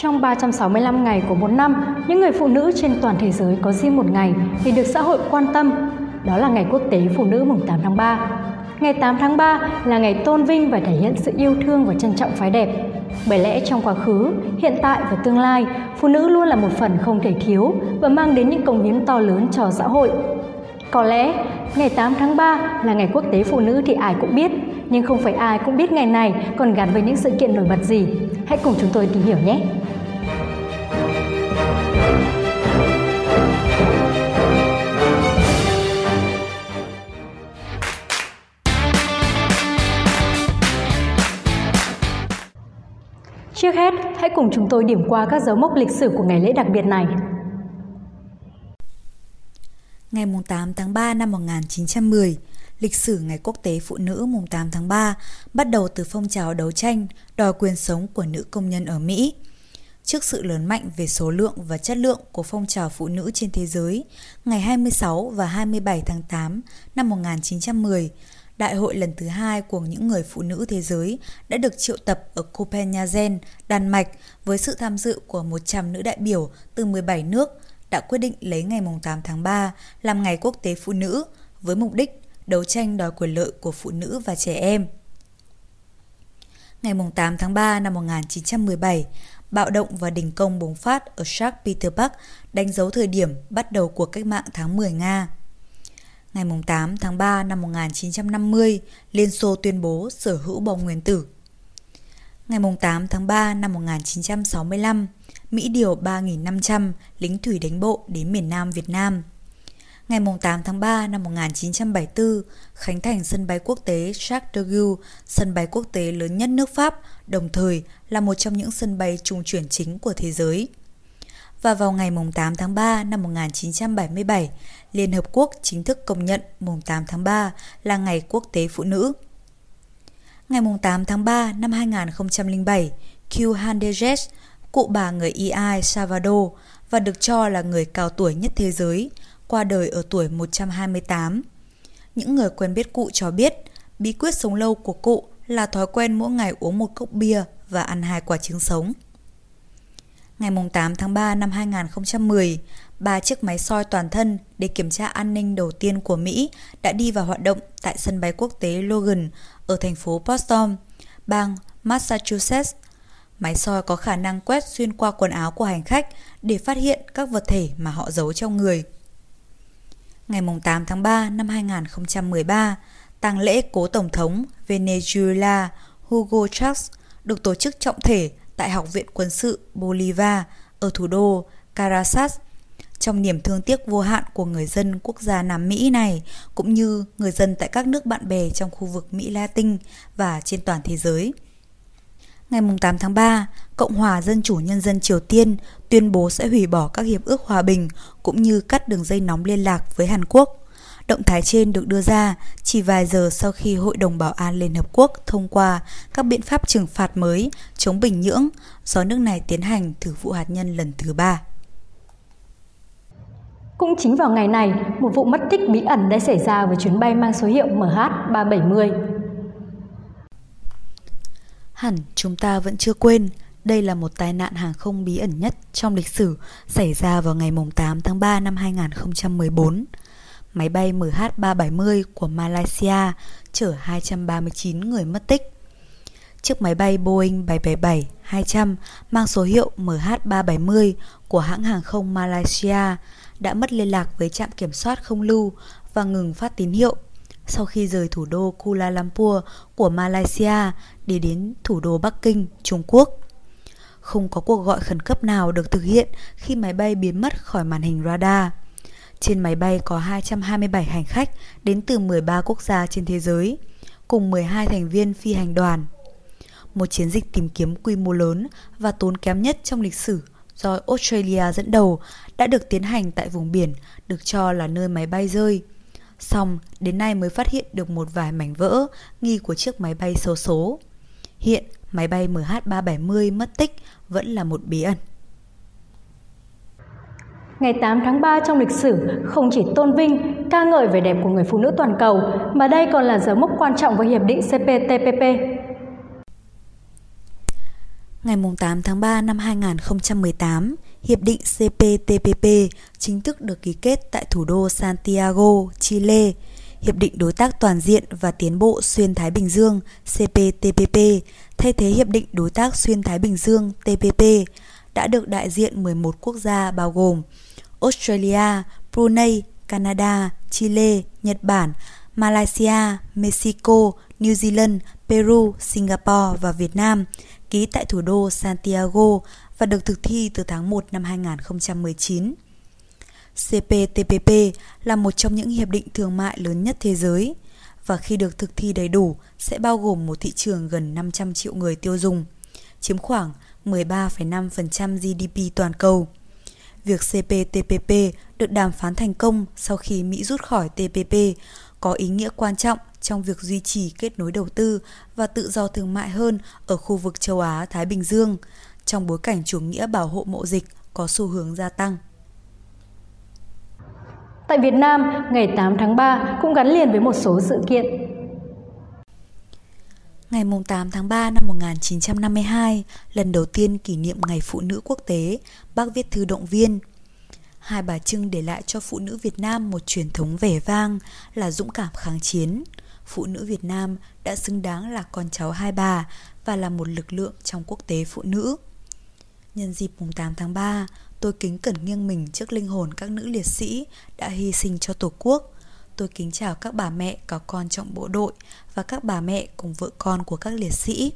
Trong 365 ngày của một năm, những người phụ nữ trên toàn thế giới có riêng một ngày thì được xã hội quan tâm. Đó là Ngày Quốc tế Phụ nữ mùng 8 tháng 3. Ngày 8 tháng 3 là ngày tôn vinh và thể hiện sự yêu thương và trân trọng phái đẹp. Bởi lẽ trong quá khứ, hiện tại và tương lai, phụ nữ luôn là một phần không thể thiếu và mang đến những công hiến to lớn cho xã hội. Có lẽ, ngày 8 tháng 3 là ngày quốc tế phụ nữ thì ai cũng biết, nhưng không phải ai cũng biết ngày này còn gắn với những sự kiện nổi bật gì. Hãy cùng chúng tôi tìm hiểu nhé! Trước hết, hãy cùng chúng tôi điểm qua các dấu mốc lịch sử của ngày lễ đặc biệt này. Ngày 8 tháng 3 năm 1910, lịch sử Ngày Quốc tế Phụ nữ mùng 8 tháng 3 bắt đầu từ phong trào đấu tranh đòi quyền sống của nữ công nhân ở Mỹ. Trước sự lớn mạnh về số lượng và chất lượng của phong trào phụ nữ trên thế giới, ngày 26 và 27 tháng 8 năm 1910, Đại hội lần thứ hai của những người phụ nữ thế giới đã được triệu tập ở Copenhagen, Đan Mạch với sự tham dự của 100 nữ đại biểu từ 17 nước đã quyết định lấy ngày 8 tháng 3 làm ngày quốc tế phụ nữ với mục đích đấu tranh đòi quyền lợi của phụ nữ và trẻ em. Ngày 8 tháng 3 năm 1917, bạo động và đình công bùng phát ở Shak Peterburg đánh dấu thời điểm bắt đầu cuộc cách mạng tháng 10 Nga. Ngày 8 tháng 3 năm 1950, Liên Xô tuyên bố sở hữu bom nguyên tử. Ngày 8 tháng 3 năm 1965, Mỹ điều 3.500 lính thủy đánh bộ đến miền Nam Việt Nam. Ngày 8 tháng 3 năm 1974, khánh thành sân bay quốc tế Charles de Gaulle, sân bay quốc tế lớn nhất nước Pháp, đồng thời là một trong những sân bay trung chuyển chính của thế giới. Và vào ngày 8 tháng 3 năm 1977, Liên Hợp Quốc chính thức công nhận mùng 8 tháng 3 là Ngày Quốc tế Phụ nữ. Ngày 8 tháng 3 năm 2007, Q Handejes, cụ bà người EI Salvador và được cho là người cao tuổi nhất thế giới, qua đời ở tuổi 128. Những người quen biết cụ cho biết, bí quyết sống lâu của cụ là thói quen mỗi ngày uống một cốc bia và ăn hai quả trứng sống. Ngày 8 tháng 3 năm 2010, ba chiếc máy soi toàn thân để kiểm tra an ninh đầu tiên của Mỹ đã đi vào hoạt động tại sân bay quốc tế Logan ở thành phố Boston, bang Massachusetts. Máy soi có khả năng quét xuyên qua quần áo của hành khách để phát hiện các vật thể mà họ giấu trong người. Ngày 8 tháng 3 năm 2013, tang lễ cố Tổng thống Venezuela Hugo Chavez được tổ chức trọng thể tại Học viện Quân sự Bolivar ở thủ đô Caracas trong niềm thương tiếc vô hạn của người dân quốc gia Nam Mỹ này cũng như người dân tại các nước bạn bè trong khu vực Mỹ Latin và trên toàn thế giới. Ngày 8 tháng 3, Cộng hòa Dân chủ Nhân dân Triều Tiên tuyên bố sẽ hủy bỏ các hiệp ước hòa bình cũng như cắt đường dây nóng liên lạc với Hàn Quốc. Động thái trên được đưa ra chỉ vài giờ sau khi Hội đồng Bảo an Liên Hợp Quốc thông qua các biện pháp trừng phạt mới chống Bình Nhưỡng do nước này tiến hành thử vụ hạt nhân lần thứ ba. Cũng chính vào ngày này, một vụ mất tích bí ẩn đã xảy ra với chuyến bay mang số hiệu MH370. Hẳn chúng ta vẫn chưa quên, đây là một tai nạn hàng không bí ẩn nhất trong lịch sử xảy ra vào ngày 8 tháng 3 năm 2014. Máy bay MH370 của Malaysia chở 239 người mất tích. Chiếc máy bay Boeing 777-200 mang số hiệu MH370 của hãng hàng không Malaysia đã mất liên lạc với trạm kiểm soát không lưu và ngừng phát tín hiệu sau khi rời thủ đô Kuala Lumpur của Malaysia để đến thủ đô Bắc Kinh, Trung Quốc. Không có cuộc gọi khẩn cấp nào được thực hiện khi máy bay biến mất khỏi màn hình radar. Trên máy bay có 227 hành khách đến từ 13 quốc gia trên thế giới, cùng 12 thành viên phi hành đoàn. Một chiến dịch tìm kiếm quy mô lớn và tốn kém nhất trong lịch sử do Australia dẫn đầu đã được tiến hành tại vùng biển được cho là nơi máy bay rơi. Xong, đến nay mới phát hiện được một vài mảnh vỡ nghi của chiếc máy bay xấu số. Hiện, máy bay MH370 mất tích vẫn là một bí ẩn. Ngày 8 tháng 3 trong lịch sử không chỉ tôn vinh, ca ngợi vẻ đẹp của người phụ nữ toàn cầu, mà đây còn là dấu mốc quan trọng với Hiệp định CPTPP. Ngày 8 tháng 3 năm 2018, Hiệp định CPTPP chính thức được ký kết tại thủ đô Santiago, Chile. Hiệp định Đối tác Toàn diện và Tiến bộ Xuyên Thái Bình Dương CPTPP thay thế Hiệp định Đối tác Xuyên Thái Bình Dương TPP đã được đại diện 11 quốc gia bao gồm Australia, Brunei, Canada, Chile, Nhật Bản, Malaysia, Mexico, New Zealand, Peru, Singapore và Việt Nam ký tại thủ đô Santiago và được thực thi từ tháng 1 năm 2019. CPTPP là một trong những hiệp định thương mại lớn nhất thế giới và khi được thực thi đầy đủ sẽ bao gồm một thị trường gần 500 triệu người tiêu dùng, chiếm khoảng 13,5% GDP toàn cầu. Việc CPTPP được đàm phán thành công sau khi Mỹ rút khỏi TPP có ý nghĩa quan trọng trong việc duy trì kết nối đầu tư và tự do thương mại hơn ở khu vực châu Á-Thái Bình Dương, trong bối cảnh chủ nghĩa bảo hộ mậu dịch có xu hướng gia tăng. Tại Việt Nam, ngày 8 tháng 3 cũng gắn liền với một số sự kiện. Ngày 8 tháng 3 năm 1952, lần đầu tiên kỷ niệm Ngày Phụ nữ Quốc tế, bác viết thư động viên. Hai bà Trưng để lại cho phụ nữ Việt Nam một truyền thống vẻ vang là dũng cảm kháng chiến. Phụ nữ Việt Nam đã xứng đáng là con cháu hai bà và là một lực lượng trong quốc tế phụ nữ. Nhân dịp mùng 8 tháng 3, tôi kính cẩn nghiêng mình trước linh hồn các nữ liệt sĩ đã hy sinh cho Tổ quốc. Tôi kính chào các bà mẹ có con trong bộ đội và các bà mẹ cùng vợ con của các liệt sĩ.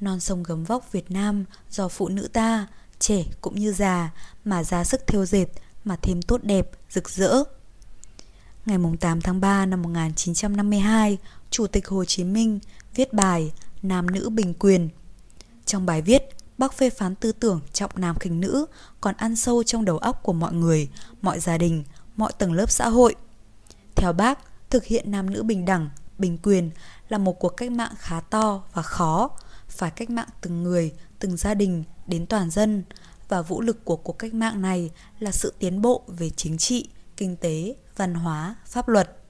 Non sông gấm vóc Việt Nam do phụ nữ ta, trẻ cũng như già, mà ra sức thêu dệt, mà thêm tốt đẹp, rực rỡ. Ngày 8 tháng 3 năm 1952, Chủ tịch Hồ Chí Minh viết bài Nam nữ bình quyền. Trong bài viết, bác phê phán tư tưởng trọng nam khinh nữ còn ăn sâu trong đầu óc của mọi người, mọi gia đình, mọi tầng lớp xã hội. Theo bác, thực hiện nam nữ bình đẳng, bình quyền là một cuộc cách mạng khá to và khó, phải cách mạng từng người, từng gia đình đến toàn dân và vũ lực của cuộc cách mạng này là sự tiến bộ về chính trị, kinh tế, văn hóa, pháp luật.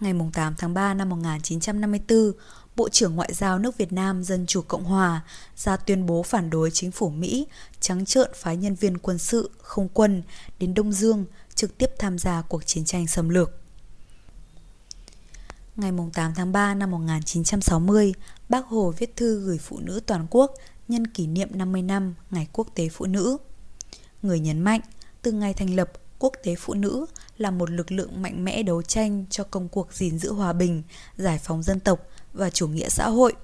Ngày 8 tháng 3 năm 1954, Bộ trưởng Ngoại giao nước Việt Nam Dân Chủ Cộng Hòa ra tuyên bố phản đối chính phủ Mỹ trắng trợn phái nhân viên quân sự, không quân đến Đông Dương trực tiếp tham gia cuộc chiến tranh xâm lược. Ngày 8 tháng 3 năm 1960, Bác Hồ viết thư gửi phụ nữ toàn quốc nhân kỷ niệm 50 năm Ngày Quốc tế Phụ nữ. Người nhấn mạnh, từ ngày thành lập, Quốc tế Phụ nữ là một lực lượng mạnh mẽ đấu tranh cho công cuộc gìn giữ hòa bình, giải phóng dân tộc và chủ nghĩa xã hội.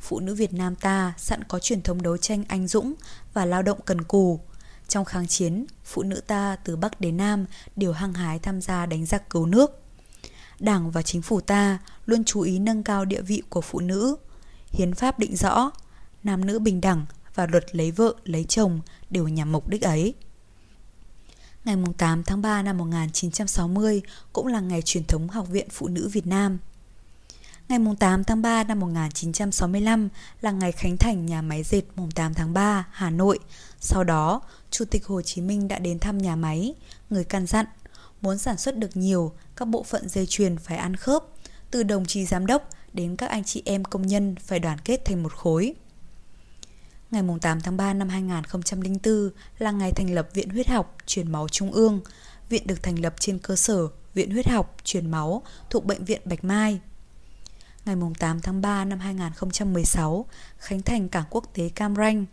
Phụ nữ Việt Nam ta sẵn có truyền thống đấu tranh anh dũng và lao động cần cù. Trong kháng chiến, phụ nữ ta từ Bắc đến Nam đều hăng hái tham gia đánh giặc cứu nước. Đảng và chính phủ ta luôn chú ý nâng cao địa vị của phụ nữ. Hiến pháp định rõ, nam nữ bình đẳng và luật lấy vợ, lấy chồng đều nhằm mục đích ấy. Ngày 8 tháng 3 năm 1960 cũng là ngày truyền thống Học viện Phụ nữ Việt Nam. Ngày 8 tháng 3 năm 1965 là ngày khánh thành nhà máy dệt mùng 8 tháng 3 Hà Nội. Sau đó, Chủ tịch Hồ Chí Minh đã đến thăm nhà máy, người căn dặn, muốn sản xuất được nhiều, các bộ phận dây chuyền phải ăn khớp, từ đồng chí giám đốc đến các anh chị em công nhân phải đoàn kết thành một khối. Ngày 8 tháng 3 năm 2004 là ngày thành lập Viện Huyết học Truyền máu Trung ương. Viện được thành lập trên cơ sở Viện Huyết học Truyền máu thuộc Bệnh viện Bạch Mai. Ngày 8 tháng 3 năm 2016, khánh thành cảng quốc tế Cam Ranh.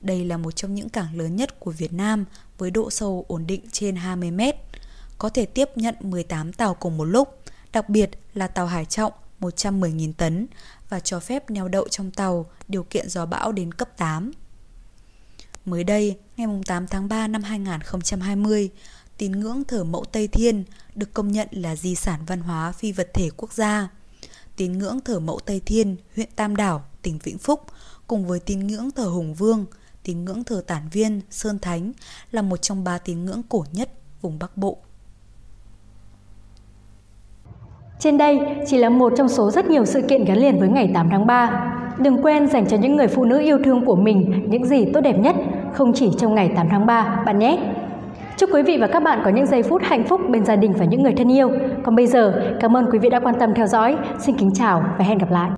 Đây là một trong những cảng lớn nhất của Việt Nam với độ sâu ổn định trên 20 mét, có thể tiếp nhận 18 tàu cùng một lúc, đặc biệt là tàu hải trọng 110.000 tấn và cho phép neo đậu trong tàu điều kiện gió bão đến cấp 8. Mới đây, ngày 8 tháng 3 năm 2020, tín ngưỡng thờ mẫu Tây Thiên được công nhận là di sản văn hóa phi vật thể quốc gia. Tín ngưỡng thờ mẫu Tây Thiên, huyện Tam Đảo, tỉnh Vĩnh Phúc, cùng với tín ngưỡng thờ Hùng Vương, tín ngưỡng thờ Tản Viên, Sơn Thánh là một trong ba tín ngưỡng cổ nhất vùng Bắc Bộ. Trên đây chỉ là một trong số rất nhiều sự kiện gắn liền với ngày 8 tháng 3. Đừng quên dành cho những người phụ nữ yêu thương của mình những gì tốt đẹp nhất, không chỉ trong ngày 8 tháng 3 bạn nhé. Chúc quý vị và các bạn có những giây phút hạnh phúc bên gia đình và những người thân yêu. Còn bây giờ, cảm ơn quý vị đã quan tâm theo dõi. Xin kính chào và hẹn gặp lại.